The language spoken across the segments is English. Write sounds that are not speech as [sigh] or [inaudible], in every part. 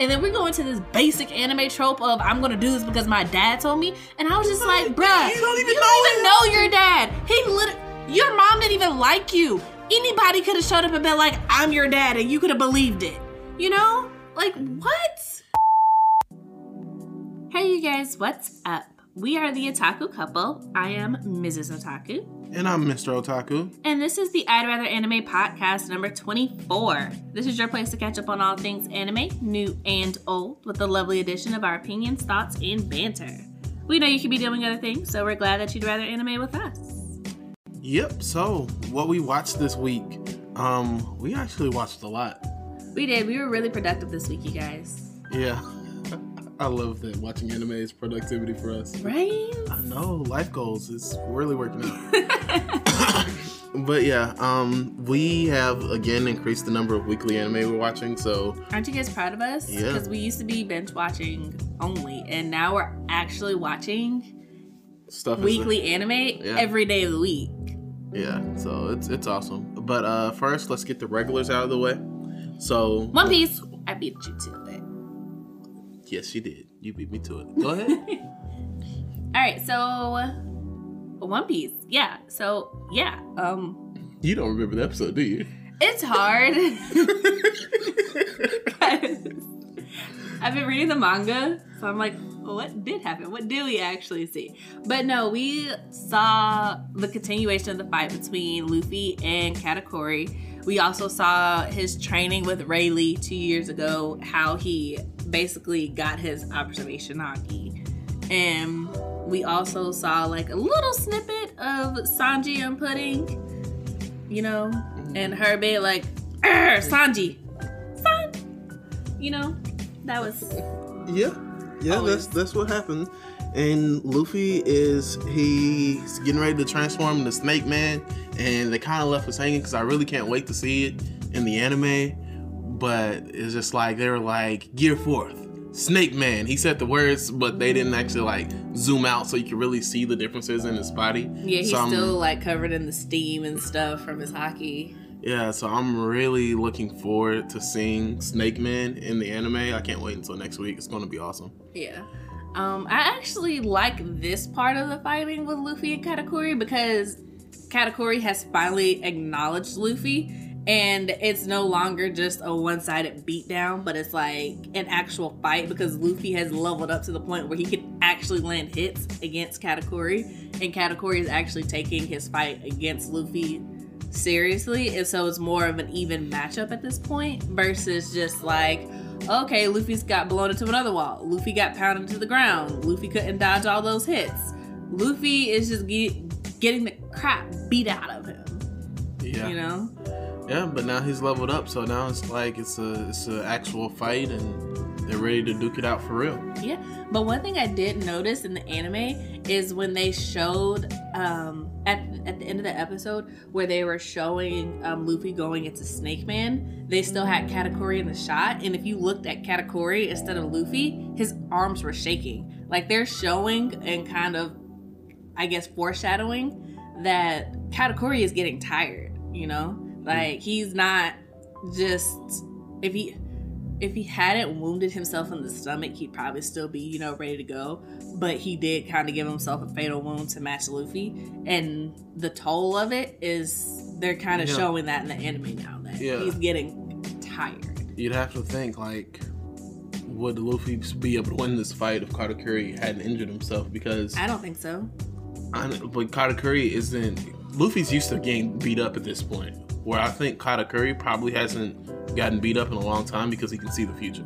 And then we go into this basic anime trope of I'm gonna do this because my dad told me. And I was just like, bruh, You don't even you know even know your dad. He lit- your mom didn't even like you. Anybody could have showed up and been like, I'm your dad, and you could have believed it. You know? Like, what? Hey, you guys, what's up? We are the Otaku couple. I am Mrs. Otaku. And I'm Mr. Otaku. And this is the I'd Rather Anime podcast number 24. This is your place to catch up on all things anime, new and old, with the lovely addition of our opinions, thoughts, and banter. We know you could be doing other things, so we're glad that you'd rather anime with us. Yep, so what we watched this week, um, we actually watched a lot. We did. We were really productive this week, you guys. Yeah. I love that watching anime is productivity for us. Right? I know, life goals is really working out. [laughs] [coughs] but yeah, um, we have again increased the number of weekly anime we're watching, so Aren't you guys proud of us? Yeah. Because we used to be binge watching only, and now we're actually watching stuff weekly anime Yeah. every day of the week. yeah, so it's it's awesome. But uh first let's get the regulars out of the way. So One Piece, I beat you to it. Yes, you did. You beat me to it. Go ahead. [laughs] All right, so One Piece, yeah. So yeah, um, you don't remember the episode, do you? it's hard. [laughs] I've been reading the manga, so I'm like, what did happen? What did we actually see? But no, we saw the continuation of the fight between Luffy and Katakuri. We also saw his training with Rayleigh two years ago, how he basically got his observation Haki. And we also saw like a little snippet of Sanji and Pudding, you know, and her being like, "Arr, Sanji, San, you know, that was Yeah, yeah, Always. that's that's what happened. And Luffy is he's getting ready to transform into Snake Man, and they kind of left us hanging because I really can't wait to see it in the anime. But it's just like they were like Gear Fourth, Snake Man. He said the words, but they didn't actually like zoom out so you could really see the differences in his body. yeah. He's So still like covered in the steam and stuff from his Haki. Yeah, so I'm really looking forward to seeing Snake Man in the anime. I can't wait until next week. It's going to be awesome. Yeah. Um, I actually like this part of the fighting with Luffy and Katakuri because Katakuri has finally acknowledged Luffy and it's no longer just a one-sided beatdown, but it's like an actual fight because Luffy has leveled up to the point where he can actually land hits against Katakuri. And Katakuri is actually taking his fight against Luffy seriously. And so it's more of an even matchup at this point versus just like okay luffy's got blown into another wall. Luffy got pounded to the ground. Luffy couldn't dodge all those hits. Luffy is just get, getting the crap beat out of him. Yeah. you know Yeah, but now he's leveled up, so now it's like it's a it's an actual fight, and they're ready to duke it out for real. Yeah, but one thing I did notice in the anime is when they showed um, at at the end of the episode where they were showing um, Luffy going into Snake Man, they still had Katakuri in the shot, and if you looked at Katakuri instead of Luffy, his arms were shaking. Like they're showing and kind of, I guess, foreshadowing that Katakuri is getting tired. You know, Mm. like he's not just if he if he hadn't wounded himself in the stomach, he'd probably still be, you know, ready to go. But he did kind of give himself a fatal wound to match Luffy. And the toll of it is they're kind of Yeah. showing that in the anime now that Yeah. he's getting tired. You'd have to think like, would Luffy be able to win this fight if Katakuri hadn't injured himself? Because I don't think so. I, but Katakuri isn't. Luffy's used to getting beat up at this point. Where I think Katakuri probably hasn't gotten beat up in a long time because he can see the future.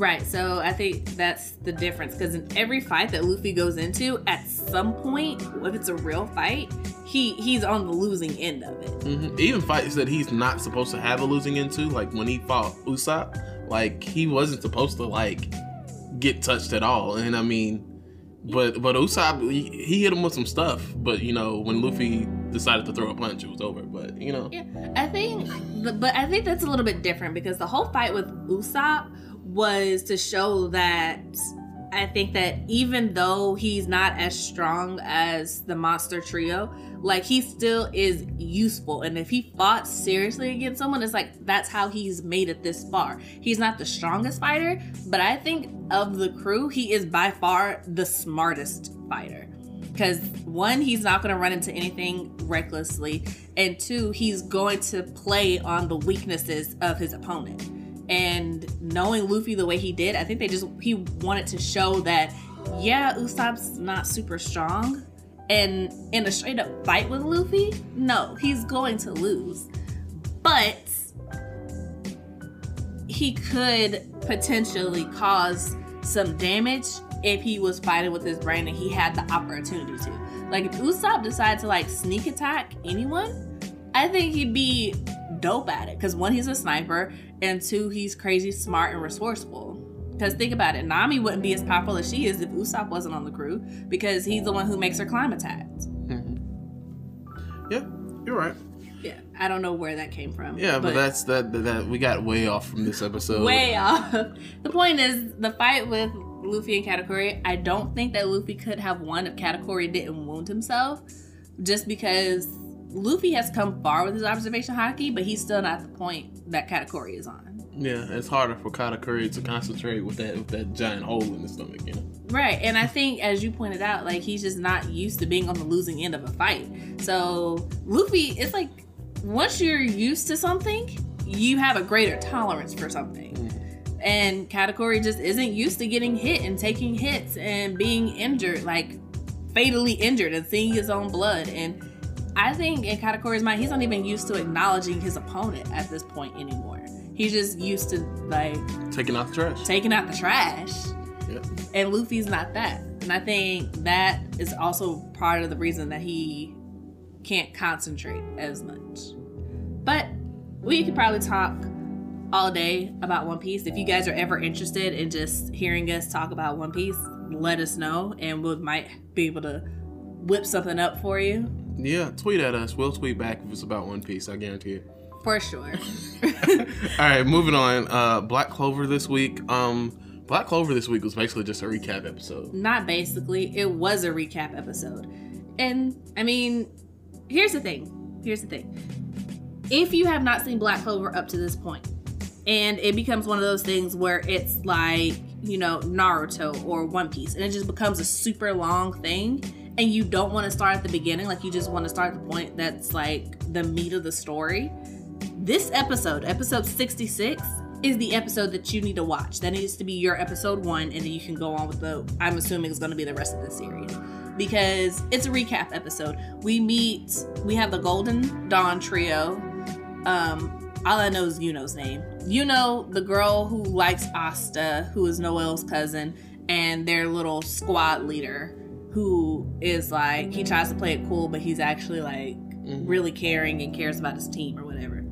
Right. So I think that's the difference because in every fight that Luffy goes into, at some point, if it's a real fight, he he's on the losing end of it. hmm Even fights that he's not supposed to have a losing into, like when he fought Usopp, like he wasn't supposed to like get touched at all. And I mean, but but Usopp he, he hit him with some stuff. But you know when Luffy decided to throw a punch, it was over. But you know, Yeah, I think, but I think that's a little bit different because the whole fight with Usopp was to show that I think that even though he's not as strong as the monster trio, like he still is useful. And if he fought seriously against someone, it's like that's how he's made it this far. He's not the strongest fighter, but I think of the crew, he is by far the smartest fighter. Because one, he's not going to run into anything recklessly, and two, he's going to play on the weaknesses of his opponent and knowing Luffy the way he did, I think they just he wanted to show that yeah, Usopp's not super strong, and in a straight up fight with Luffy, no, he's going to lose. But he could potentially cause some damage if he was fighting with his brain and he had the opportunity to. Like if Usopp decided to like sneak attack anyone, I think he'd be dope at it because one, he's a sniper, and two, he's crazy smart and resourceful. Because think about it, Nami wouldn't be as powerful as she is if Usopp wasn't on the crew because he's the one who makes her Clima-Tacts. Mm-hmm. Yeah, you're right. Yeah, I don't know where that came from. Yeah, but, but that's that, that, that we got way off from this episode. Way off. [laughs] The point is the fight with Luffy and Katakuri. I don't think that Luffy could have won if Katakuri didn't wound himself, just because Luffy has come far with his observation Haki, but he's still not the point that Katakuri is on. Yeah, it's harder for Katakuri to concentrate with that with that giant hole in his stomach, you know. Right, and I think as you pointed out, like he's just not used to being on the losing end of a fight. So Luffy, it's like once you're used to something, you have a greater tolerance for something. Mm. And Katakuri just isn't used to getting hit and taking hits and being injured, like fatally injured and seeing his own blood and I think in Katakuri's mind, he's not even used to acknowledging his opponent at this point anymore. He's just used to like taking out the trash. Taking out the trash. Yeah. And Luffy's not that. And I think that is also part of the reason that he can't concentrate as much. But we could probably talk all day about One Piece. If you guys are ever interested in just hearing us talk about One Piece, let us know and we might be able to whip something up for you. Yeah, tweet at us. We'll tweet back if it's about One Piece. I guarantee it. For sure. [laughs] All right, moving on. Uh, Black Clover this week. Um, Black Clover this week was basically just a recap episode. Not basically, it was a recap episode. And I mean, here's the thing. Here's the thing. If you have not seen Black Clover up to this point, and it becomes one of those things where it's like, you know, Naruto or One Piece, and it just becomes a super long thing and you don't want to start at the beginning, like you just want to start at the point that's like the meat of the story, this episode, episode 66, is the episode that you need to watch. That needs to be your episode one, and then you can go on with the, I'm assuming, is going to be the rest of the series. Because it's a recap episode. We meet, we have the Golden Dawn trio. Um, all I know is Yuno's name. Yuno, the girl who likes Asta, who is Noel's cousin, and their little squad leader, who is like he tries to play it cool, but he's actually like mm-hmm. really caring and cares about his team or whatever.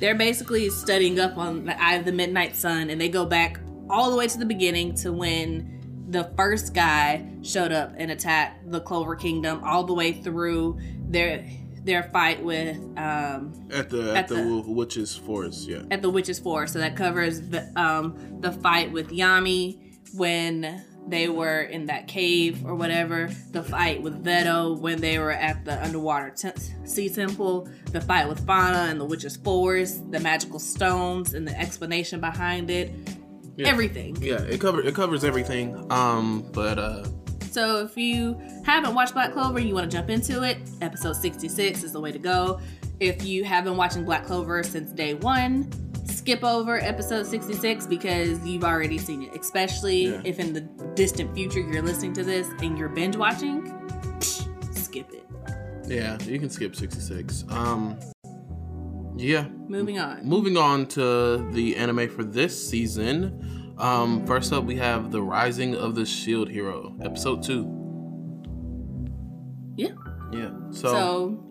They're basically studying up on the Eye of the Midnight Sun, and they go back all the way to the beginning to when the first guy showed up and attacked the Clover Kingdom, all the way through their their fight with um at the at, at the, the witches forest yeah at the witches forest so that covers the um the fight with yami when they were in that cave or whatever, the fight with Vetto when they were at the underwater t- sea temple, the fight with Fana and the Witch's Forest, the magical stones and the explanation behind it. Yeah. Everything. Yeah, it covers it covers everything. Um, but uh so if you haven't watched Black Clover, you want to jump into it, episode 66 is the way to go. If you have been watching Black Clover since day 1, skip over episode 66 because you've already seen it, especially yeah. if in the distant future you're listening to this and you're binge watching. skip it. Yeah, you can skip 66. Um yeah. Moving on. Moving on to the anime for this season. Um first up we have The Rising of the Shield Hero, episode 2. Yeah. Yeah. So, so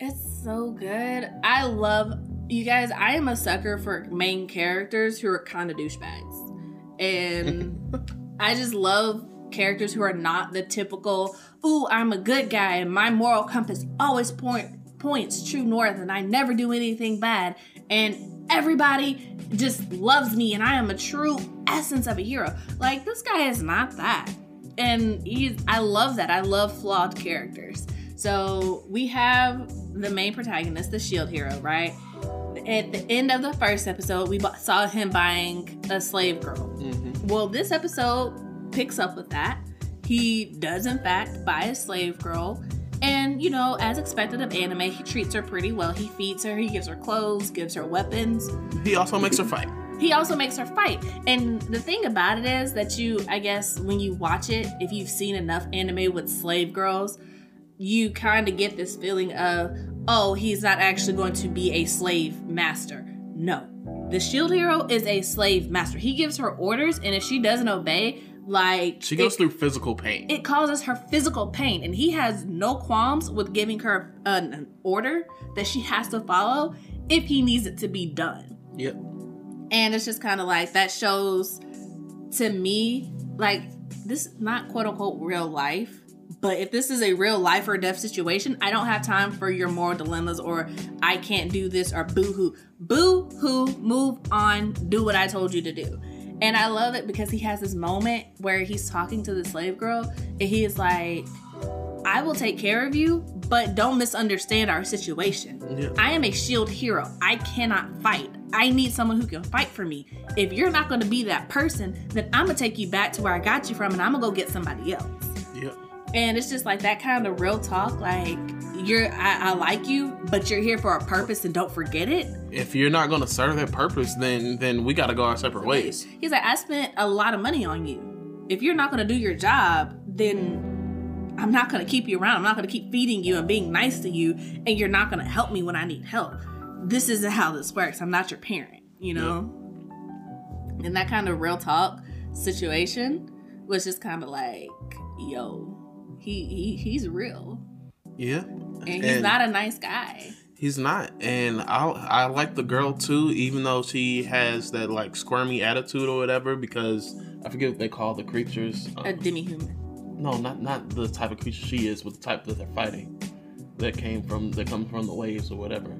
it's so good. I love you guys, I am a sucker for main characters who are kind of douchebags. And [laughs] I just love characters who are not the typical, ooh, I'm a good guy and my moral compass always point points true north and I never do anything bad. And everybody just loves me and I am a true essence of a hero. Like this guy is not that. And he's I love that. I love flawed characters. So we have the main protagonist, the shield hero, right? At the end of the first episode, we saw him buying a slave girl. Mm-hmm. Well, this episode picks up with that. He does, in fact, buy a slave girl. And, you know, as expected of anime, he treats her pretty well. He feeds her, he gives her clothes, gives her weapons. He also makes her fight. He also makes her fight. And the thing about it is that you, I guess, when you watch it, if you've seen enough anime with slave girls, you kind of get this feeling of, oh, he's not actually going to be a slave master. No. The shield hero is a slave master. He gives her orders, and if she doesn't obey, like she goes it, through physical pain. It causes her physical pain, and he has no qualms with giving her an, an order that she has to follow if he needs it to be done. Yep. And it's just kind of like that shows to me like this is not quote unquote real life but if this is a real life or death situation, I don't have time for your moral dilemmas or I can't do this or boo hoo. Boo hoo, move on, do what I told you to do. And I love it because he has this moment where he's talking to the slave girl and he is like, I will take care of you, but don't misunderstand our situation. Yeah. I am a shield hero. I cannot fight. I need someone who can fight for me. If you're not going to be that person, then I'm going to take you back to where I got you from and I'm going to go get somebody else. Yep. And it's just like that kind of real talk. Like, you're, I, I like you, but you're here for a purpose and don't forget it. If you're not going to serve that purpose, then then we got to go our separate ways. He's like, I spent a lot of money on you. If you're not going to do your job, then I'm not going to keep you around. I'm not going to keep feeding you and being nice to you, and you're not going to help me when I need help. This isn't how this works. I'm not your parent, you know? And that kind of real talk situation was just kind of like, yo, he, he he's real. Yeah. And he's and not a nice guy. He's not. And I I like the girl too, even though she has that like squirmy attitude or whatever, because I forget what they call the creatures. Um, a demi-human. No, not not the type of creature she is, but the type that they're fighting. That came from that comes from the waves or whatever.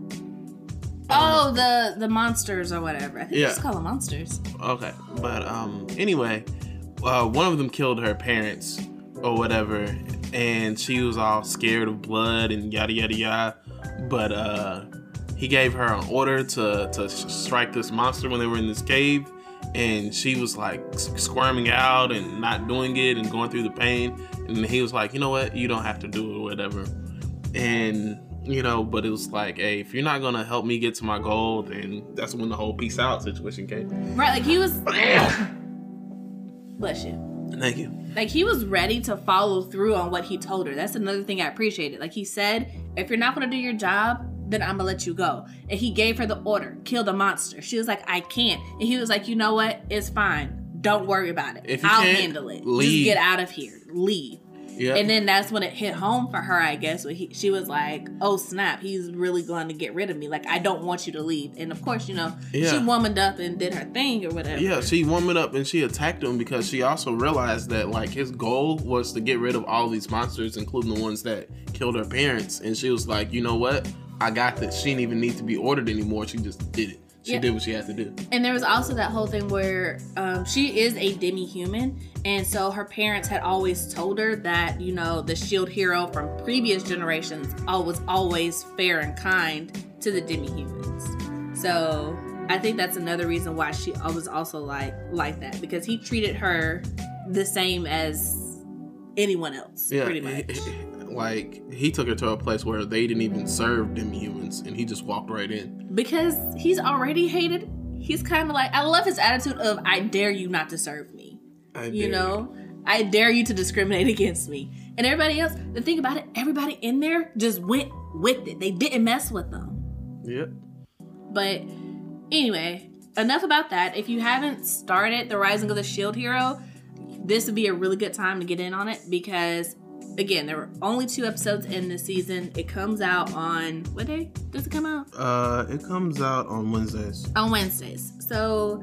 Oh, the the monsters or whatever. I think yeah. just call them monsters. Okay, but um, anyway, uh, one of them killed her parents or whatever, and she was all scared of blood and yada yada yada. But uh, he gave her an order to to strike this monster when they were in this cave, and she was like squirming out and not doing it and going through the pain. And he was like, you know what, you don't have to do it, or whatever. And you know, but it was like, hey, if you're not gonna help me get to my goal, then that's when the whole peace out situation came. Right, like he was. Bless you. Thank you. Like he was ready to follow through on what he told her. That's another thing I appreciated. Like he said, if you're not gonna do your job, then I'm gonna let you go. And he gave her the order, kill the monster. She was like, I can't. And he was like, you know what? It's fine. Don't worry about it. If I'll handle it. Leave. Just get out of here. Leave. Yep. And then that's when it hit home for her, I guess. When he, she was like, "Oh snap, he's really going to get rid of me. Like I don't want you to leave." And of course, you know, yeah. she womaned up and did her thing or whatever. Yeah, she womaned up and she attacked him because she also realized that like his goal was to get rid of all these monsters, including the ones that killed her parents. And she was like, "You know what? I got this. She didn't even need to be ordered anymore. She just did it." She yeah. did what she had to do. And there was also that whole thing where um, she is a demi human. And so her parents had always told her that, you know, the shield hero from previous generations was always fair and kind to the demi humans. So I think that's another reason why she was also like like that because he treated her the same as anyone else, yeah, pretty much. [laughs] like he took her to a place where they didn't even serve demi humans, and he just walked right in. Because he's already hated. He's kind of like I love his attitude of I dare you not to serve me. I you know, you. I dare you to discriminate [laughs] against me. And everybody else, the thing about it, everybody in there just went with it. They didn't mess with them. Yep. But anyway, enough about that. If you haven't started The Rising of the Shield Hero, this would be a really good time to get in on it because again, there were only two episodes in the season. It comes out on what day does it come out? Uh, it comes out on Wednesdays. On Wednesdays, so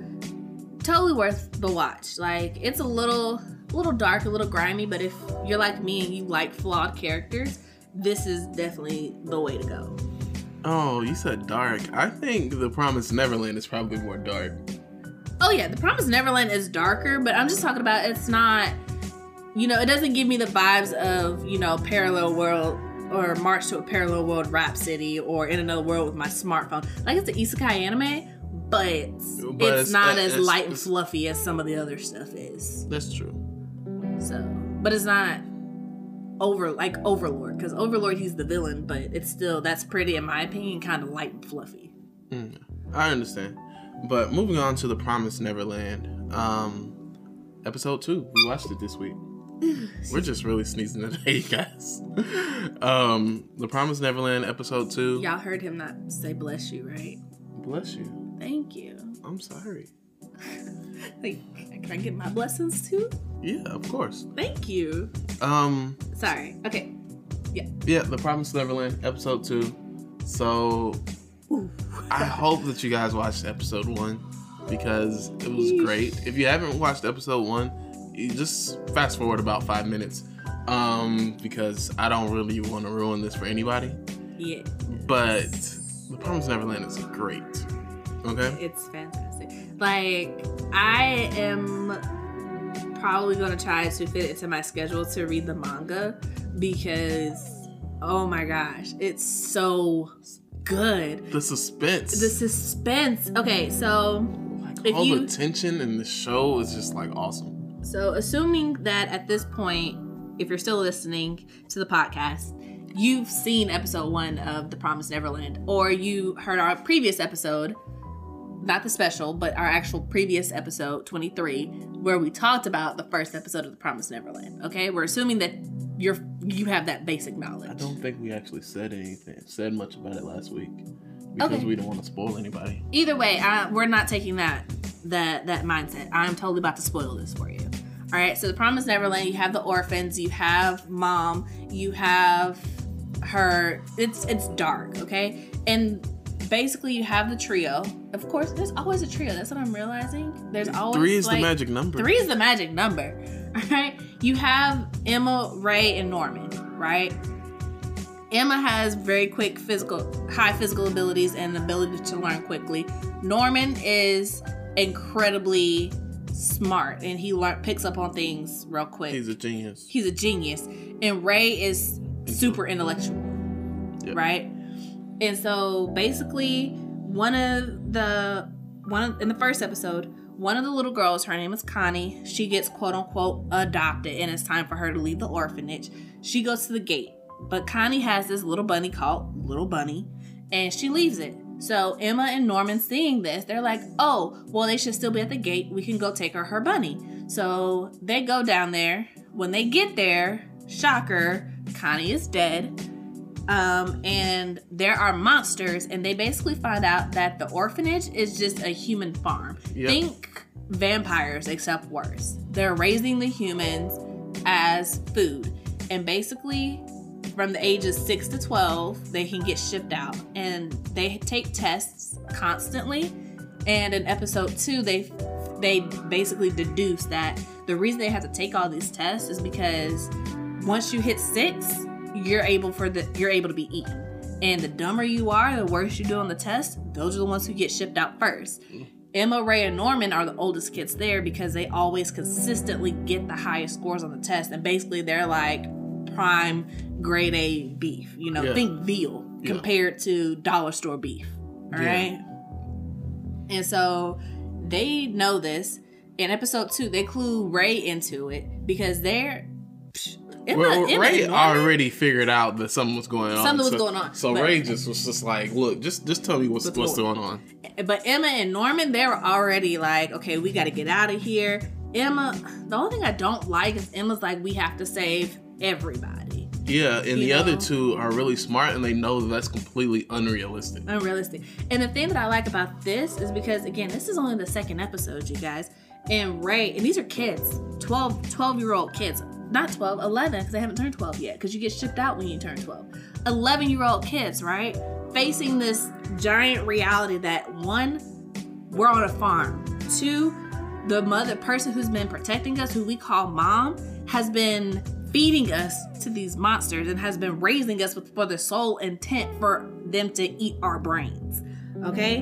totally worth the watch. Like it's a little, a little dark, a little grimy, but if you're like me and you like flawed characters, this is definitely the way to go. Oh, you said dark. I think The Promised Neverland is probably more dark. Oh yeah, The Promised Neverland is darker, but I'm just talking about it's not. You know, it doesn't give me the vibes of you know parallel world or March to a Parallel World Rhapsody or In Another World with my smartphone. Like it's an isekai anime, but, But it's, it's- not uh, as it's- light and fluffy as some of the other stuff is. That's true. So, but it's not over like Overlord because Overlord he's the villain, but it's still that's pretty in my opinion, kind of light and fluffy. Mm, I understand. But moving on to The Promised Neverland, um, episode two. We watched it this week. [sighs] We're just really sneezing today, [laughs] guys. um, The Promised Neverland, episode two. Y'all heard him not say bless you, right? Bless you. Thank you. I'm sorry. [laughs] Like, can I get my blessings too? Yeah, of course. Thank you. Um, Sorry. Okay. yeah, Yeah, The Promised Neverland, episode two. So Ooh. I [laughs] hope that you guys watched episode one because it was Yeesh. great. If you haven't watched episode one, just fast forward about five minutes. Um, because I don't really want to ruin this for anybody. Yeah, But The Promised Neverland is great. Okay? it's fantastic. Like, I am probably gonna try to fit it into my schedule to read the manga because, oh my gosh, it's so good. The suspense. The suspense. Okay, so like, all you- the tension in the show is just like awesome. So, assuming that at this point, if you're still listening to the podcast, you've seen episode one of The Promised Neverland, or you heard our previous episode, not the special, but our actual previous episode 23, where we talked about the first episode of The Promised Neverland. Okay, we're assuming that you're you have that basic knowledge. I don't think we actually said anything, said much about it last week because Okay. we don't want to spoil anybody. Either way, I, we're not taking that that that mindset. I'm totally about to spoil this for you. All right. So the Promise Neverland. You have the orphans. You have mom. You have her. It's it's dark. Okay. And basically, you have the trio. Of course, there's always a trio. That's what I'm realizing. There's always Three is like, the magic number. Three is the magic number. [laughs] All right. You have Emma, Ray, and Norman, right? Emma has very quick physical, high physical abilities and ability to learn quickly. Norman is incredibly smart and he learn, picks up on things real quick. He's a genius. He's a genius. And Ray is super intellectual, Yep. right? And so basically, one of the one of, in the first episode, one of the little girls, her name is Connie. She gets quote unquote adopted, and it's time for her to leave the orphanage. She goes to the gate, but Connie has this little bunny called Little Bunny, and she leaves it. So Emma and Norman seeing this, they're like, "Oh, well, they should still be at the gate. We can go take her her bunny." So they go down there. When they get there, shocker, Connie is dead. Um, and there are monsters, and they basically find out that the orphanage is just a human farm. Yep. Think vampires, except worse. They're raising the humans as food, and basically, from the ages 6 to 12 they can get shipped out. And they take tests constantly. And in episode 2 they they basically deduce that the reason they have to take all these tests is because once you hit 6 you're able for the you're able to be eaten. And the dumber you are the worse you do on the test those are the ones who get shipped out first. Emma, Ray, and Norman are the oldest kids there because they always consistently get the highest scores on the test. And basically, they're like prime grade A beef. You know, Yeah. think veal Yeah. compared to dollar store beef. All Yeah. right. And so they know this. In episode two, they clue Ray into it because they're. Emma, well, Emma Ray already figured out that something was going on. Something was so, going on, So Ray just was just like, "Look, just just tell me what's What's what's going- going on." But Emma and Norman, they were already like, okay, we got to get out of here. Emma, the only thing I don't like is Emma's like, we have to save everybody. Yeah, and the other two are really smart, and they know that that's completely unrealistic. Unrealistic. And the thing that I like about this is because, again, this is only the second episode, you guys. And Ray, and these are kids 12, 12 year old kids. Not 12, 11, because they haven't turned 12 yet, because you get shipped out when you turn 12. 11 year old kids, right? Facing this giant reality that one, we're on a farm. Two, the mother person who's been protecting us, who we call mom, has been feeding us to these monsters and has been raising us with, for the sole intent for them to eat our brains. Okay?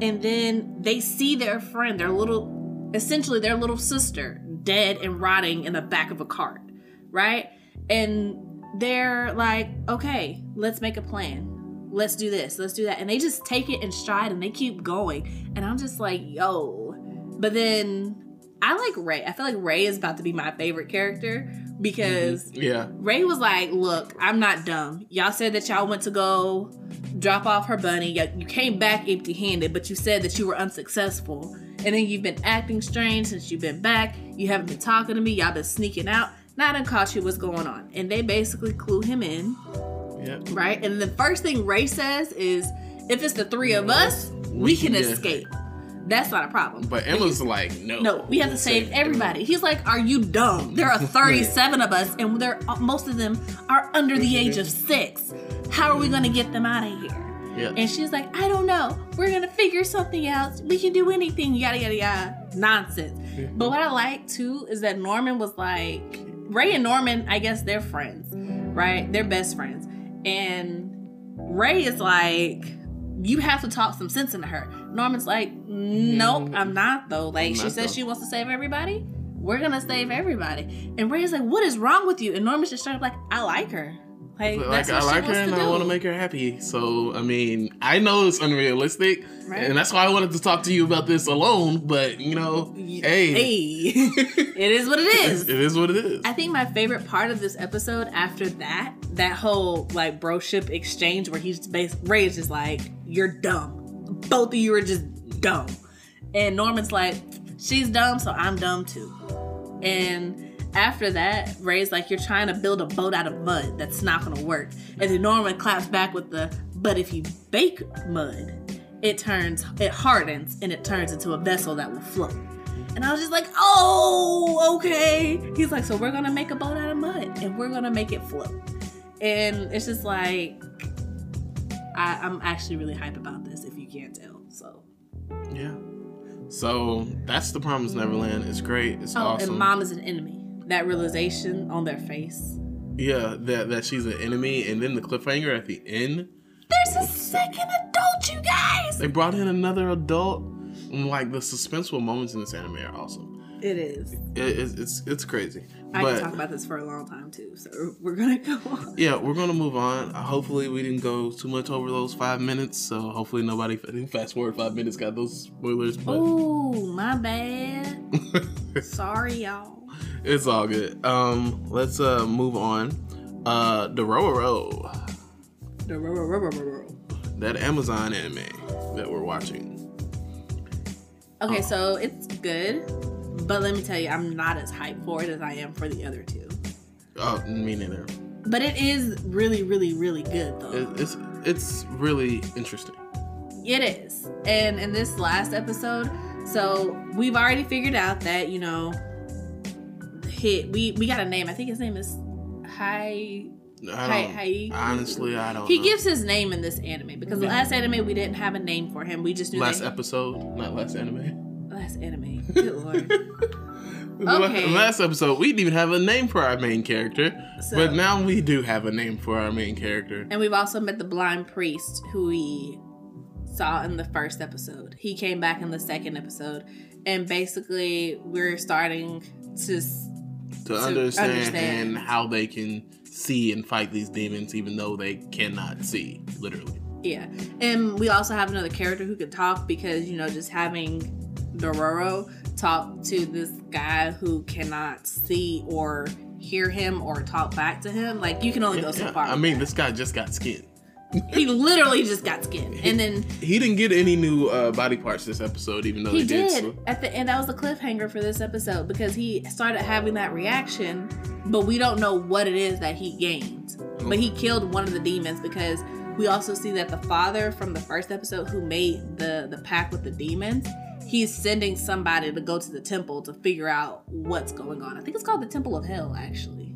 And then they see their friend, their little, essentially their little sister, dead and rotting in the back of a cart, right? And they're like, okay, let's make a plan. Let's do this, let's do that. And they just take it in stride and they keep going. And I'm just like, yo. But then I like Ray. I feel like Ray is about to be my favorite character Mm-hmm. because Yeah. Ray was like, "Look, I'm not dumb. Y'all said that y'all went to go drop off her bunny. You came back empty-handed, but you said that you were unsuccessful. And then you've been acting strange since you've been back. You haven't been talking to me. Y'all been sneaking out. Not I done caught you. What's going on?" And they basically clue him in, Yeah. right? And the first thing Ray says is, "If it's the three of us, we can Yeah. escape. That's not a problem." But Emma's like, no. No, we have to save everybody. He's like, "Are you dumb? There are [laughs] 37 of us, and they're uh, most of them are under the age of mm-hmm. six. How are we gonna get them out of here?" Yeah. And she's like, "I don't know. We're gonna figure something out. We can do anything. Yada yada yada. Nonsense." But what I like too is that Norman was like, Ray and Norman. I guess they're friends, right? They're best friends, and Ray is like, you have to talk some sense into her. Norman's like, nope, mm-hmm. I'm not though. Like I'm she says though. she wants to save everybody. We're gonna save everybody. And Ray's like, what is wrong with you? And Norman's just straight up like, I like her. Like, like I like her and I want to make her happy. So I mean, I know it's unrealistic, Right. and that's why I wanted to talk to you about this alone. But you know, hey, Hey, [laughs] it is what it is. it is what it is. I think my favorite part of this episode after that, that whole like broship exchange where he's based Ray is just like, You're dumb. Both of you are just dumb. And Norman's like, She's dumb, so I'm dumb too. And after that, Ray's like, You're trying to build a boat out of mud. That's not gonna work. And then Norman claps back with the but if you bake mud, it turns it hardens and it turns into a vessel that will float. And I was just like, oh, okay. He's like, so we're gonna make a boat out of mud and we're gonna make it float. And it's just like, I, I'm actually really hype about this, if yeah. So that's the Promised Neverland. It's great. It's oh, awesome. and mom is an enemy. That realization on their face. yeah, that that she's an enemy, and then the cliffhanger at the end. There's a second adult, you guys. They brought in another adult. And like the suspenseful moments in this anime are awesome. It is. It, it's, it's it's crazy. I but can talk about this for a long time too, so we're gonna go on. yeah, we're gonna move on. Hopefully, we didn't go too much over those five minutes. So hopefully, nobody [laughs] fast forward five minutes got those spoilers. But Oh, my bad. [laughs] Sorry, y'all. it's all good. Um, let's uh move on. Uh, Dororo, that Amazon anime that we're watching. Okay, so it's good, but let me tell you, I'm not as hyped for it as I am for the other two. Oh, me neither. But it is really, really, really good though. It, it's it's really interesting. It is. And in this last episode, so we've already figured out that, you know, hit we we got a name. I think his name is Hi I Hi- honestly, I don't. He know. gives his name in this anime because the last anime we didn't have a name for him. We just knew last that episode, not last anime. Last anime. Good lord. [laughs] Okay. Last episode, we didn't even have a name for our main character, So- but now we do have a name for our main character. And we've also met the blind priest who we saw in the first episode. He came back in the second episode. And basically, we're starting to. s- To understand, understand. how they can see and fight these demons, even though they cannot see, literally. Yeah. And we also have another character who can talk because, you know, just having Dororo talk to this guy who cannot see or hear him or talk back to him, like, you can only go so far. I mean, this guy just got skin. [laughs] he literally just got skin. And then He didn't get any new uh, body parts this episode, even though He did. so- at the end. That was the cliffhanger for this episode because he started having that reaction, but we don't know what it is that he gained. But he killed one of the demons because we also see that the father from the first episode who made the the pact with the demons, he's sending somebody to go to the temple to figure out what's going on. I think it's called the Temple of Hell, actually.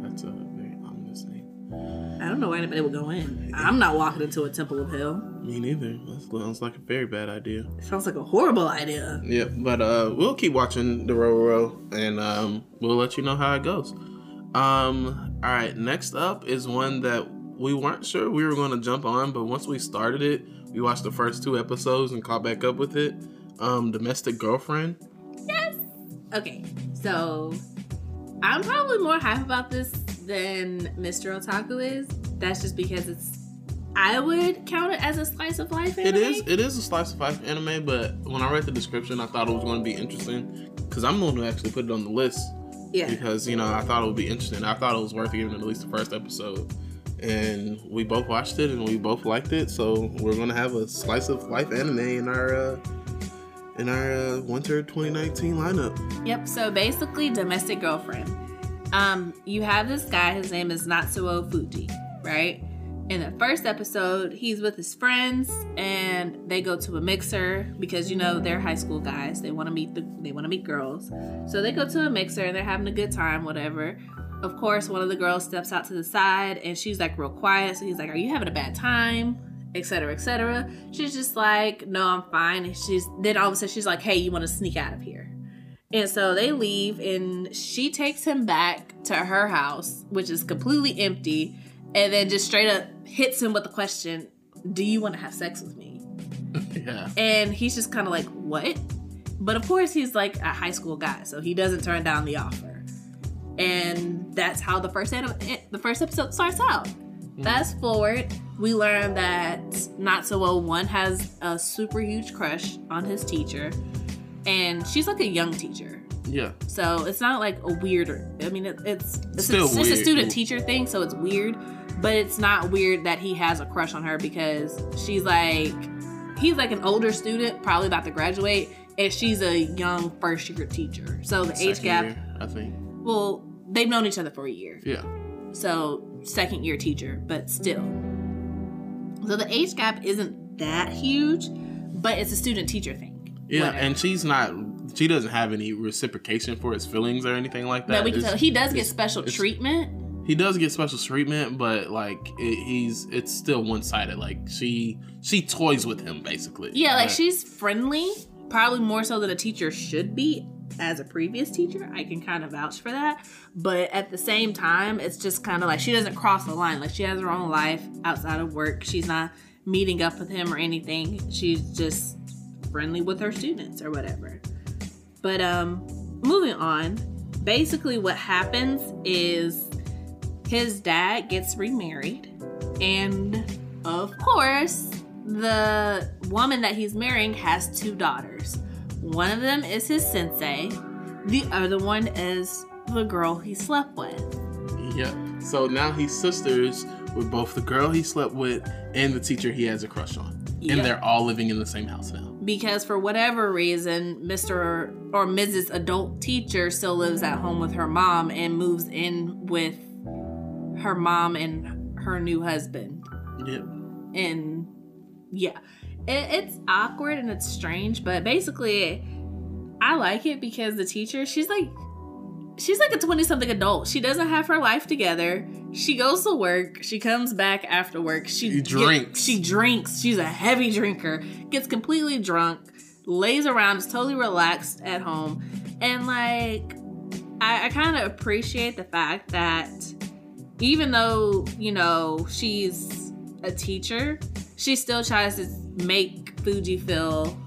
That's a very ominous name. I don't know why anybody would go in. I'm not walking into a Temple of Hell. Me neither. That sounds like a very bad idea. It sounds like a horrible idea. Yep, but uh, we'll keep watching Dororo, and um, we'll let you know how it goes. Um, all right, next up is one that we weren't sure we were going to jump on, but once we started it, we watched the first two episodes and caught back up with it. Um, Domestic Girlfriend. Yes. Okay, so I'm probably more hype about this than Mr. Otaku is. That's just because it's. I would count it as a slice of life anime. It is. It is a slice of life anime, but when I read the description, I thought it was going to be interesting because I'm the one who actually put it on the list. Yeah. Because you know I thought it would be interesting. I thought it was worth giving at least the first episode, and we both watched it and we both liked it. So we're gonna have a slice of life anime in our uh, in our uh, winter 2019 lineup. Yep. So basically, domestic girlfriend. Um, you have this guy. His name is Natsuo Fujii, right? In the first episode, he's with his friends and they go to a mixer because you know they're high school guys. They want to meet the they want to meet girls. So they go to a mixer and they're having a good time, whatever. Of course, one of the girls steps out to the side and she's like real quiet. So he's like, "Are you having a bad time?" etc etc she's just like no i'm fine and she's then all of a sudden she's like hey you want to sneak out of here and so they leave and she takes him back to her house which is completely empty and then just straight up hits him with the question do you want to have sex with me [laughs] yeah. and he's just kind of like what but of course he's like a high school guy so he doesn't turn down the offer and that's how the first anim- eh, the first episode starts out Fast forward, we learn that Natsuo one has a super huge crush on his teacher, and she's like a young teacher. Yeah. So it's not like a weird. I mean, it, it's it's, Still it's a student teacher thing, so it's weird. But it's not weird that he has a crush on her because she's like, he's like an older student, probably about to graduate, and she's a young first year teacher. So the age gap. year, I think. Well, they've known each other for a year. Yeah. So second year teacher, but still. So the age gap isn't that huge, but it's a student teacher thing. Yeah, Whatever. and she's not. She doesn't have any reciprocation for his feelings or anything like that. No, we can It's- tell he does get special treatment. He does get special treatment, but like it, he's it's still one sided. Like she she toys with him basically. Yeah, like But- she's friendly, probably more so than a teacher should be. As a previous teacher, I can kind of vouch for that. But at the same time, it's just kind of like she doesn't cross the line. Like she has her own life outside of work. She's not meeting up with him or anything. She's just friendly with her students or whatever. But um moving on, basically what happens is his dad gets remarried and of course the woman that he's marrying has two daughters. One of them is his sensei, the other one is the girl he slept with. Yep. So now he's sisters with both the girl he slept with and the teacher he has a crush on, Yep. and they're all living in the same house now. Because for whatever reason, Mr. or Mrs. Adult Teacher still lives at home with her mom and moves in with her mom and her new husband. Yep. and yeah it, it's awkward and it's strange but basically i like it because the teacher she's like she's like a 20 something adult. She doesn't have her life together. She goes to work. She comes back after work. She She get- drinks. she drinks. She's a heavy drinker. Gets completely drunk lays around is totally relaxed at home. And like i, I kind of appreciate the fact that even though you know she's a teacher she still tries to make Fujii feel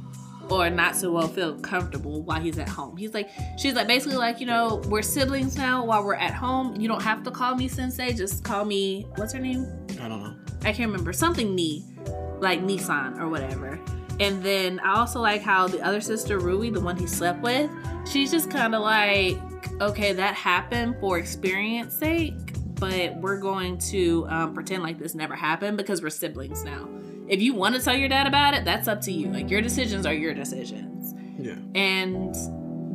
or Natsuo feel comfortable while he's at home he's like she's like basically like you know we're siblings now while we're at home you don't have to call me sensei just call me what's her name I don't know. I can't remember something knee, like Nissan or whatever. And then I also like how the other sister Rui, the one he slept with, she's just kind of like, okay, that happened for experience sake, but we're going to um, pretend like this never happened because we're siblings now. If you want to tell your dad about it, that's up to you. Like your decisions are your decisions Yeah. and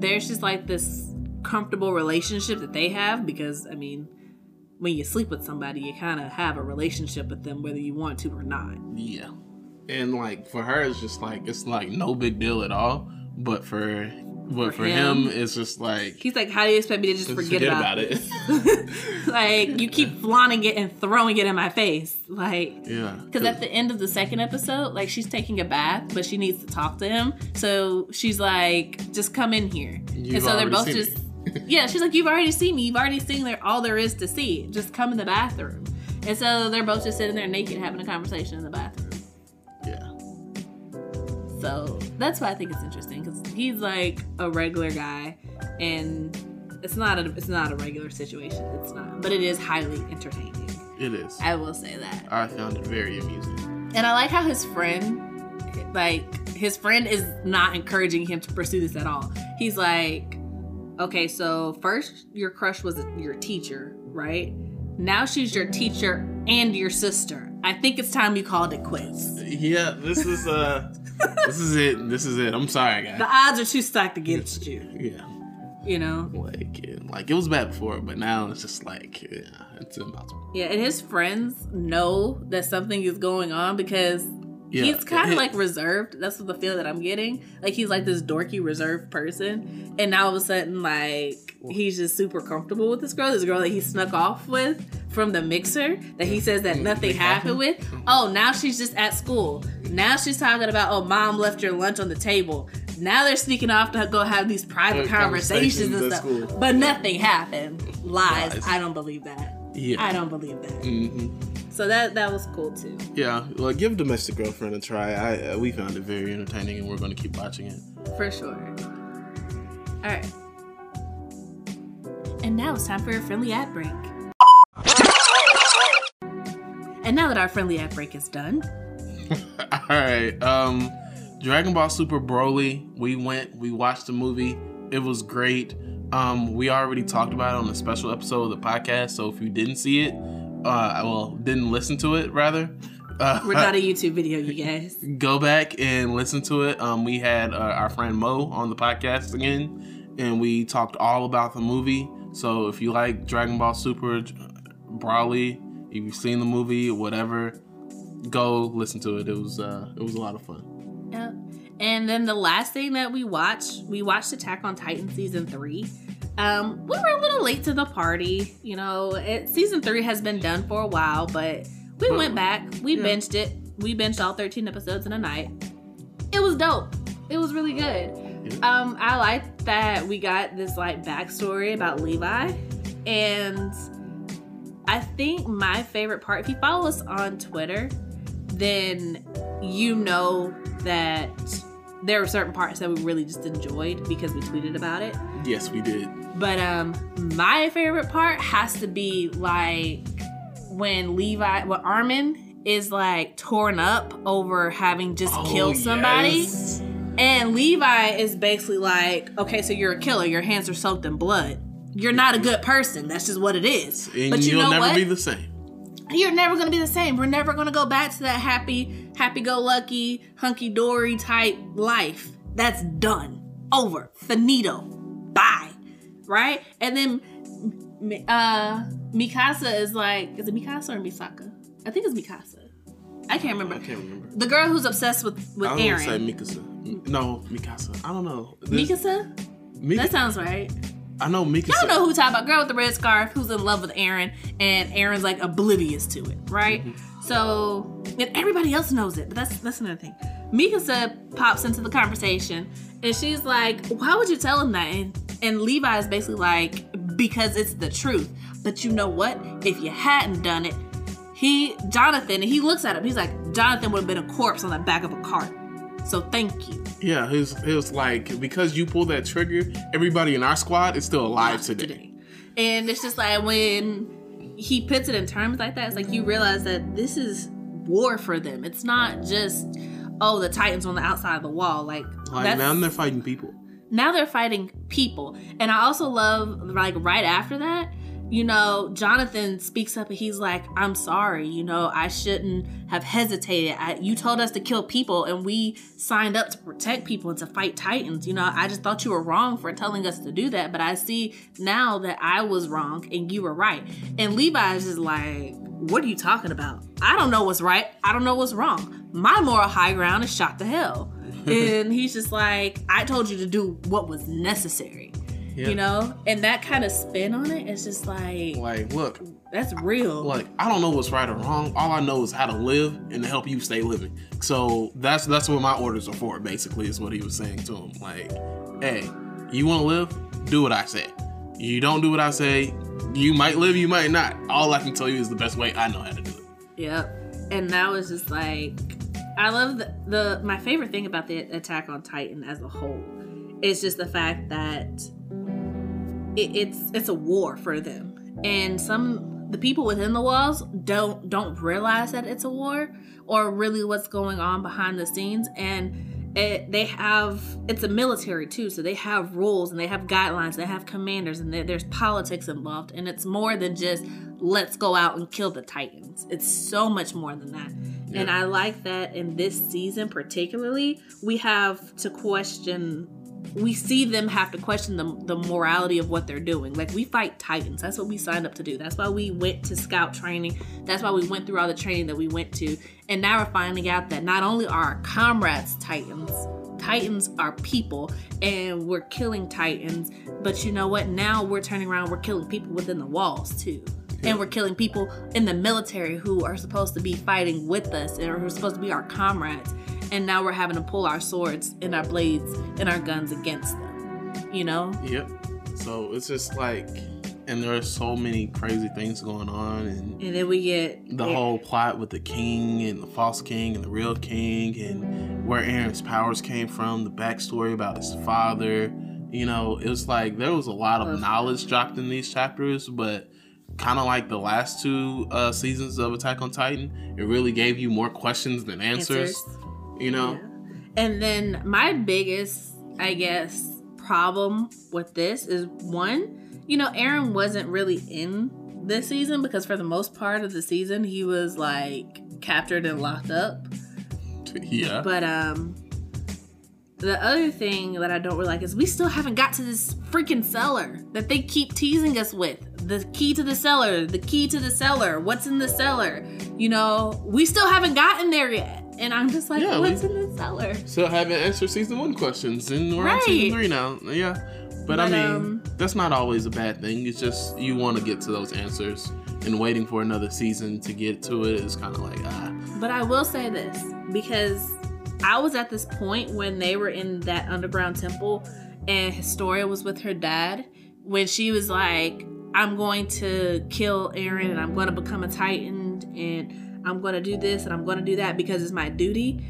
there's just like this comfortable relationship that they have because I mean, when you sleep with somebody, you kind of have a relationship with them whether you want to or not. Yeah. And like for her, it's just like it's like no big deal at all. But for but For for, him, him, it's just like He's like, "How do you expect me to just, just forget, about, it. it? [laughs] like you keep flaunting it and throwing it in my face, like." yeah. Because at the end of the second episode, like she's taking a bath, but she needs to talk to him. So she's like, "Just come in here." You've and so they're both just, me. yeah. She's like, "You've already [laughs] seen me. You've already seen there all there is to see. Just come in the bathroom." And so they're both just sitting there naked having a conversation in the bathroom. So that's why I think it's interesting because he's like a regular guy, and it's not a it's not a regular situation. It's not, but it is highly entertaining. It is. I will say that. I found it very amusing. And I like how his friend, like his friend, is not encouraging him to pursue this at all. He's like, okay, so first your crush was your teacher, right? Now she's your teacher and your sister. I think it's time you called it quits. Yeah, this is uh this is it. This is it. I'm sorry, guys. The odds are too stacked against you. Yeah. You know? Like, like it was bad before, but now it's just like, yeah, it's impossible. Yeah, and his friends know that something is going on because Yeah, he's kind of like reserved. That's the feel that I'm getting. Like he's like this dorky, reserved person, and now all of a sudden, like he's just super comfortable with this girl. This girl that he snuck off with from the mixer that he says that nothing happened with. Oh, now she's just at school. Now she's talking about oh, mom left your lunch on the table. Now they're sneaking off to go have these private conversations conversations and stuff, school. but nothing happened. Lies. Lies. I don't believe that. Yeah. I don't believe that. hmm So that that was cool too. Yeah, well, give Domestic Girlfriend a try. I uh, we found it very entertaining, and we're going to keep watching it. For sure. All right. And now it's time for a friendly ad break. And now that our friendly ad break is done, [laughs] All right, um, Dragon Ball Super Broly. We went, we watched the movie. It was great. Um, we already talked about it on a special episode of the podcast. So if you didn't see it, uh, well, didn't listen to it rather, uh, [laughs] we're not a [laughs] YouTube video, you guys. go back and listen to it. Um, we had uh, our friend Mo on the podcast again, and we talked all about the movie. So if you like Dragon Ball Super Broly, if you've seen the movie, whatever, go listen to it. It was uh, it was a lot of fun. Yep. And then the last thing that we watched, we watched Attack on Titan season three. Um, we were a little late to the party. You know, it, season three has been done for a while, but we But- went back. We yeah. binged it. We binged all 13 episodes in a night. It was dope. It was really good. Um, I like that we got this like backstory about Levi, and I think my favorite part. If you follow us on Twitter, then you know that there were certain parts that we really just enjoyed because we tweeted about it. Yes, we did. But um my favorite part has to be like when Levi when Armin is like torn up over having just killed somebody. Oh, yes. And Levi is basically like, okay, so you're a killer. Your hands are soaked in blood. You're not a good person. That's just what it is. and but you you'll know never what? be the same. You're never gonna be the same. We're never gonna go back to that happy, happy-go-lucky, hunky-dory type life. That's done. Over. Finito. Bye. Right? And then uh Mikasa is like, is it Mikasa or Misaka? I think it's Mikasa. I can't remember. I can't remember. The girl who's obsessed with with I don't Eren. say Mikasa. No, Mikasa. I don't know. This- Mikasa? Mika- That sounds right. I know Mikasa. I don't know who talking about. Girl with the red scarf who's in love with Eren, and Eren's like oblivious to it, right? So, and everybody else knows it, but that's that's another thing. Mikasa pops into the conversation, and she's like, "Why would you tell him that?" And, and Levi is basically like, "Because it's the truth." But you know what? If you hadn't done it, he Jonathan, and he looks at him. He's like, "Jonathan would have been a corpse on the back of a cart." So thank you. Yeah, it was, it was like because you pulled that trigger, everybody in our squad is still alive today. And it's just like when he puts it in terms like that, it's like you realize that this is war for them. It's not just oh the Titans on the outside of the wall. Like, Like that's, now they're fighting people. Now they're fighting people. And I also love like right after that, you know, Jonathan speaks up and he's like, "I'm sorry. You know, I shouldn't have hesitated. I, you told us to kill people, and we signed up to protect people and to fight titans. You know, I just thought you were wrong for telling us to do that, but I see now that I was wrong and you were right." And Levi is just like, "What are you talking about? I don't know what's right. I don't know what's wrong. My moral high ground is shot to hell." And he's just like, "I told you to do what was necessary." Yeah. You know, and that kind of spin on it is just like Like, look, that's real. like I don't know what's right or wrong. All I know is how to live and to help you stay living. So that's that's what my orders are for. Basically, is what he was saying to him. Like, hey, you want to live? Do what I say. You don't do what I say. You might live, you might not. All I can tell you is the best way I know how to do it. Yep. And that was just like I love the, the my favorite thing about the Attack on Titan as a whole is just the fact that it, it's it's a war for them, and some the people within the walls don't don't realize that it's a war or really what's going on behind the scenes, and it, they have it's a military too, so they have rules and they have guidelines, they have commanders, and there's politics involved, and it's more than just let's go out and kill the titans. It's so much more than that. Yeah. And I like that in this season particularly, we have to question we see them have to question the, the morality of what they're doing. Like we fight titans. That's what we signed up to do. That's why we went to scout training. That's why we went through all the training that we went to. And now we're finding out that not only are our comrades titans, titans are people and we're killing titans, but you know what? Now we're turning around, we're killing people within the walls too. Yeah. And we're killing people in the military who are supposed to be fighting with us and who are supposed to be our comrades and now we're having to pull our swords and our blades and our guns against them. You know? Yep. So it's just like and there are so many crazy things going on and, and then we get the whole plot with the king and the false king and the real king and where eren's powers came from, the backstory about his father. You know, it was like there was a lot of knowledge dropped in these chapters, but kind of like the last two uh, seasons of Attack on Titan, it really gave you more questions than answers. answers you know? Yeah. And then my biggest, I guess, problem with this is one, you know, Eren wasn't really in this season because for the most part of the season he was like captured and locked up. Yeah. But um the other thing that I don't really like is we still haven't got to this freaking cellar that they keep teasing us with. The key to the cellar, the key to the cellar, what's in the cellar? You know, we still haven't gotten there yet. And I'm just like, yeah, what's in the cellar? Still haven't answered season one questions, and we're right. on season three now. Yeah, but, but I mean, um, that's not always a bad thing. It's just you want to get to those answers, and waiting for another season to get to it is kind of like ah. But I will say this because I was at this point when they were in that underground temple, and Historia was with her dad when she was like, "I'm going to kill Eren and I'm going to become a Titan," and I'm going to do this and I'm going to do that because it's my duty.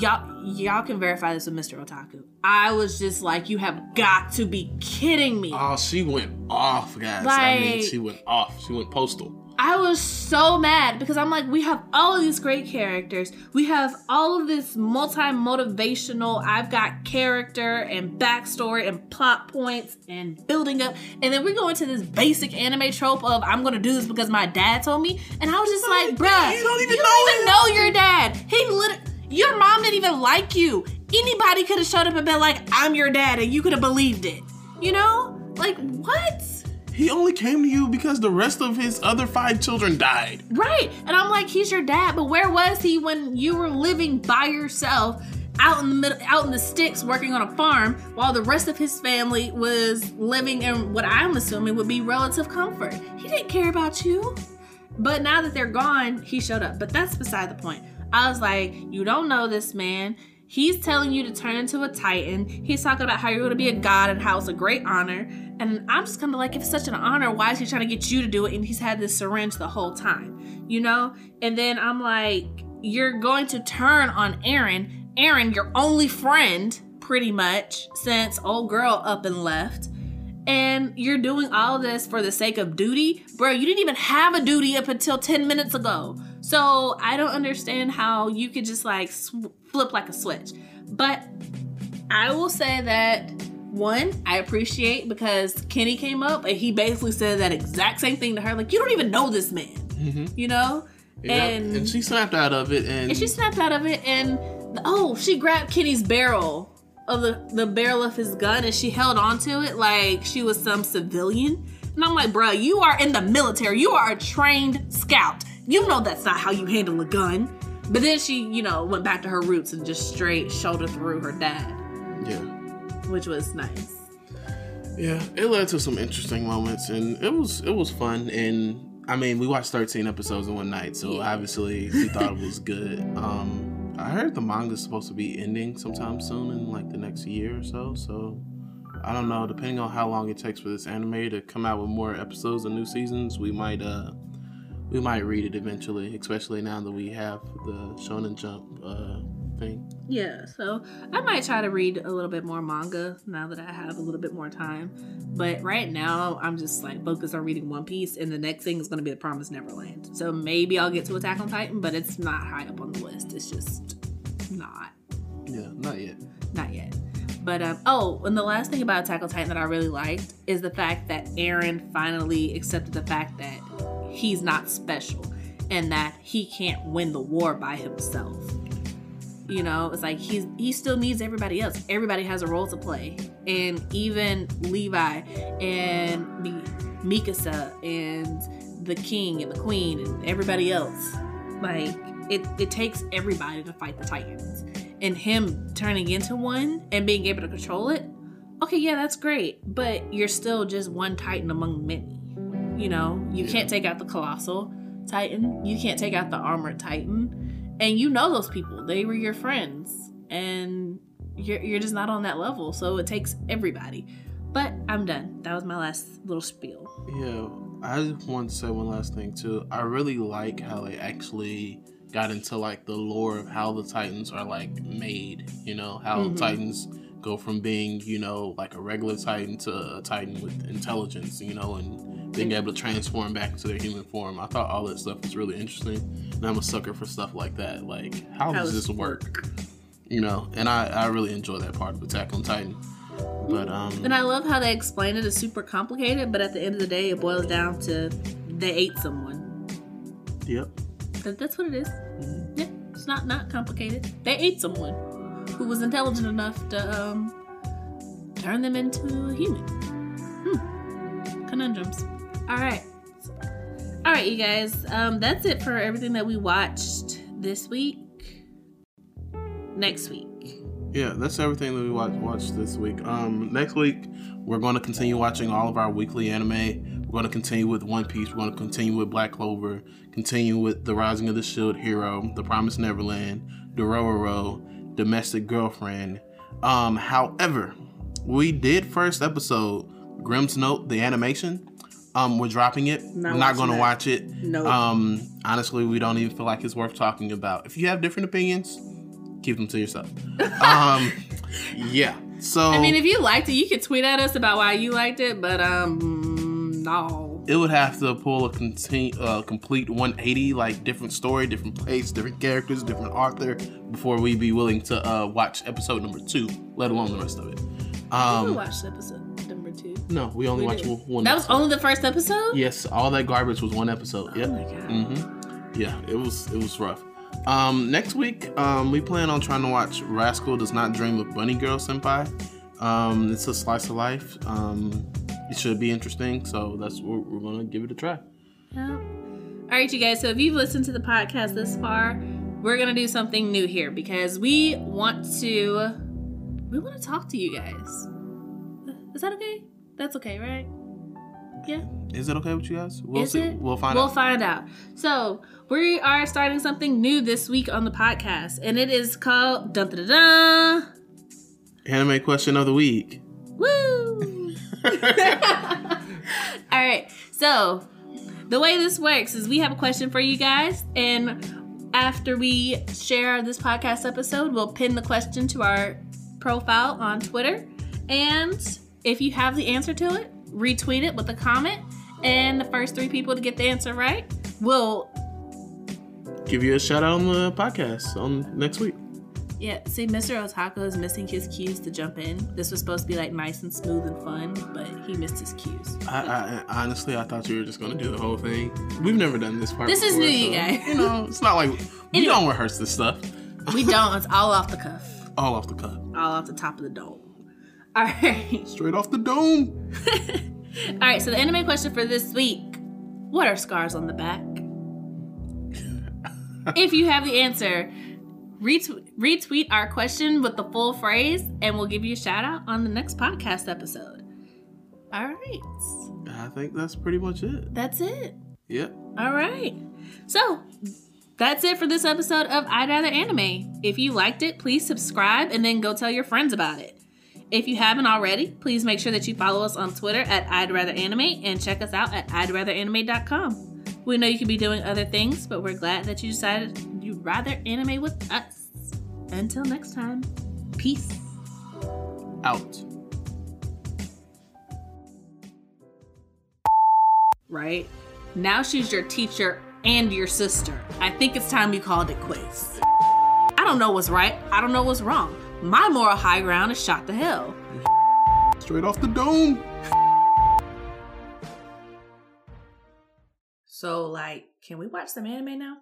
Y'all, y'all can verify this with Mr. Otaku. I was just like, you have got to be kidding me. Oh, she went off, guys. Like, I mean, she went off. She went postal. I was so mad because I'm like, we have all of these great characters. We have all of this multi motivational, I've got character and backstory and plot points and building up. And then we go into this basic anime trope of I'm going to do this because my dad told me. And I was just like, bruh, you don't even, you know, don't even know your dad. He literally, your mom didn't even like you. Anybody could have showed up and been like, I'm your dad, and you could have believed it. You know? Like, what? He only came to you because the rest of his other five children died. Right. And I'm like, he's your dad, but where was he when you were living by yourself out in the middle out in the sticks working on a farm while the rest of his family was living in what I'm assuming would be relative comfort. He didn't care about you. But now that they're gone, he showed up. But that's beside the point. I was like, you don't know this man. He's telling you to turn into a titan. He's talking about how you're going to be a god and how it's a great honor. And I'm just kind of like, if it's such an honor, why is he trying to get you to do it? And he's had this syringe the whole time, you know? And then I'm like, you're going to turn on Eren. Eren, your only friend, pretty much, since old girl up and left. And you're doing all this for the sake of duty? Bro, you didn't even have a duty up until 10 minutes ago. So I don't understand how you could just like sw- flip like a switch. But I will say that one, I appreciate because Kenny came up and he basically said that exact same thing to her. Like, you don't even know this man, mm-hmm. you know? Yeah. And, and she snapped out of it. And... and she snapped out of it. And oh, she grabbed Kenny's barrel of the, the barrel of his gun and she held onto it like she was some civilian. And I'm like, bruh, you are in the military. You are a trained scout. You know that's not how you handle a gun. But then she, you know, went back to her roots and just straight shoulder through her dad. Yeah. Which was nice. Yeah, it led to some interesting moments and it was it was fun and I mean we watched 13 episodes in one night, so yeah. obviously we thought it was good. [laughs] Um I heard the manga's supposed to be ending sometime soon in like the next year or so, so I don't know, depending on how long it takes for this anime to come out with more episodes and new seasons, we might uh we might read it eventually, especially now that we have the Shonen Jump uh thing. Yeah, so I might try to read a little bit more manga now that I have a little bit more time. But right now, I'm just like focused on reading One Piece, and the next thing is going to be The Promised Neverland. So maybe I'll get to Attack on Titan, but it's not high up on the list. It's just not. Yeah, not yet. Not yet. But um, oh, and the last thing about Attack on Titan that I really liked is the fact that Eren finally accepted the fact that he's not special and that he can't win the war by himself. You know, it's like he's he still needs everybody else. Everybody has a role to play, and even Levi and Mi- Mikasa and the king and the queen and everybody else. Like it, it takes everybody to fight the Titans, and him turning into one and being able to control it. Okay, yeah, that's great, but you're still just one Titan among many. You know, you Yeah. can't take out the colossal Titan. You can't take out the armored Titan and you know those people they were your friends and you're, you're just not on that level so it takes everybody but i'm done that was my last little spiel Yeah, I just want to say one last thing too. I really like how they actually got into like the lore of how the Titans are like made. You know, how Mhm. Titans go from being you know like a regular Titan to a Titan with intelligence. You know, and being able to transform back into their human form. I thought all that stuff was really interesting, and I'm a sucker for stuff like that. Like, how does this work? You know, and I I really enjoy that part of Attack on Titan. But um, and i love how they explain it It's super complicated but at the end of the day it boils down to they ate someone yep. that, that's what it is Mhm. yeah it's not not complicated they ate someone who was intelligent enough to um turn them into a human hmm. conundrums all right all right you guys um that's it for everything that we watched this week next week Yeah, that's everything that we watch, watched this week. Um, next week we're going to continue watching all of our weekly anime. We're going to continue with One Piece. We're going to continue with Black Clover. Continue with The Rising of the Shield Hero, The Promised Neverland, Dororo, Domestic Girlfriend. Um, however, we did first episode Grimm's Note, the animation. Um, we're dropping it. Not we're not going to watch it. no Um, honestly, we don't even feel like it's worth talking about. If you have different opinions, keep them to yourself. [laughs] um, yeah. So i mean if you liked it you could tweet at us about why you liked it but um no it would have to pull a uh, complete 180, like different story, different place, different characters, different author, before we'd be willing to uh, watch episode number two, let alone the rest of it. Um, watched episode no, we only We watched did. one. that was episode. only the first episode Yes, all that garbage was one episode. oh Yep. my god Mm-hmm. Yeah, it was it was rough. Um, next week, um, we plan on trying to watch Rascal Does Not Dream of Bunny Girl Senpai. Um, it's a slice of life. Um, it should be interesting, so that's what we're gonna give it a try. Yep. All right, you guys. So if you've listened to the podcast this far, we're gonna do something new here because we want to we want to talk to you guys. Is that okay? That's okay, right? Yeah. Is it okay with you guys? We'll Is see. it? We'll find out. we'll find out. So we are starting something new this week on the podcast, and it is called Dun Dun. dun. Anime question of the week. Woo! [laughs] All right. So, the way this works is we have a question for you guys, and after we share this podcast episode, we'll pin the question to our profile on Twitter. And if you have the answer to it, retweet it with a comment. And the first three people to get the answer right will, Give you a shout out on the podcast on next week. yeah, see, Mr. Otaku is missing his cues to jump in. This was supposed to be like nice and smooth and fun, but he missed his cues. I, I honestly, I thought you were just gonna do the whole thing. We've never done this part. This is before, new, you guys. You know, it's not like we Anyway. don't rehearse this stuff. We don't. It's all off the cuff. All off the cuff, All off the top of the dome. All right. straight off the dome. [laughs] all right. So the anime question for this week: What are scars on the back? [laughs] if you have the answer, retweet, retweet our question with the full phrase, and we'll give you a shout out on the next podcast episode. All right. I think that's pretty much it. That's it. Yep. All right. So that's it for this episode of I'd Rather Anime. If you liked it, please subscribe and then go tell your friends about it. If you haven't already, please make sure that you follow us on Twitter at I'd Rather Anime and check us out at I'd Rather Anime.com. We know you could be doing other things, but we're glad that you decided you'd rather anime with us. Until next time, peace. Out. Right? Now she's your teacher and your sister. I think it's time you called it quits. I don't know what's right. I don't know what's wrong. My moral high ground is shot to hell. Straight off the dome. So, like, can we watch some anime now?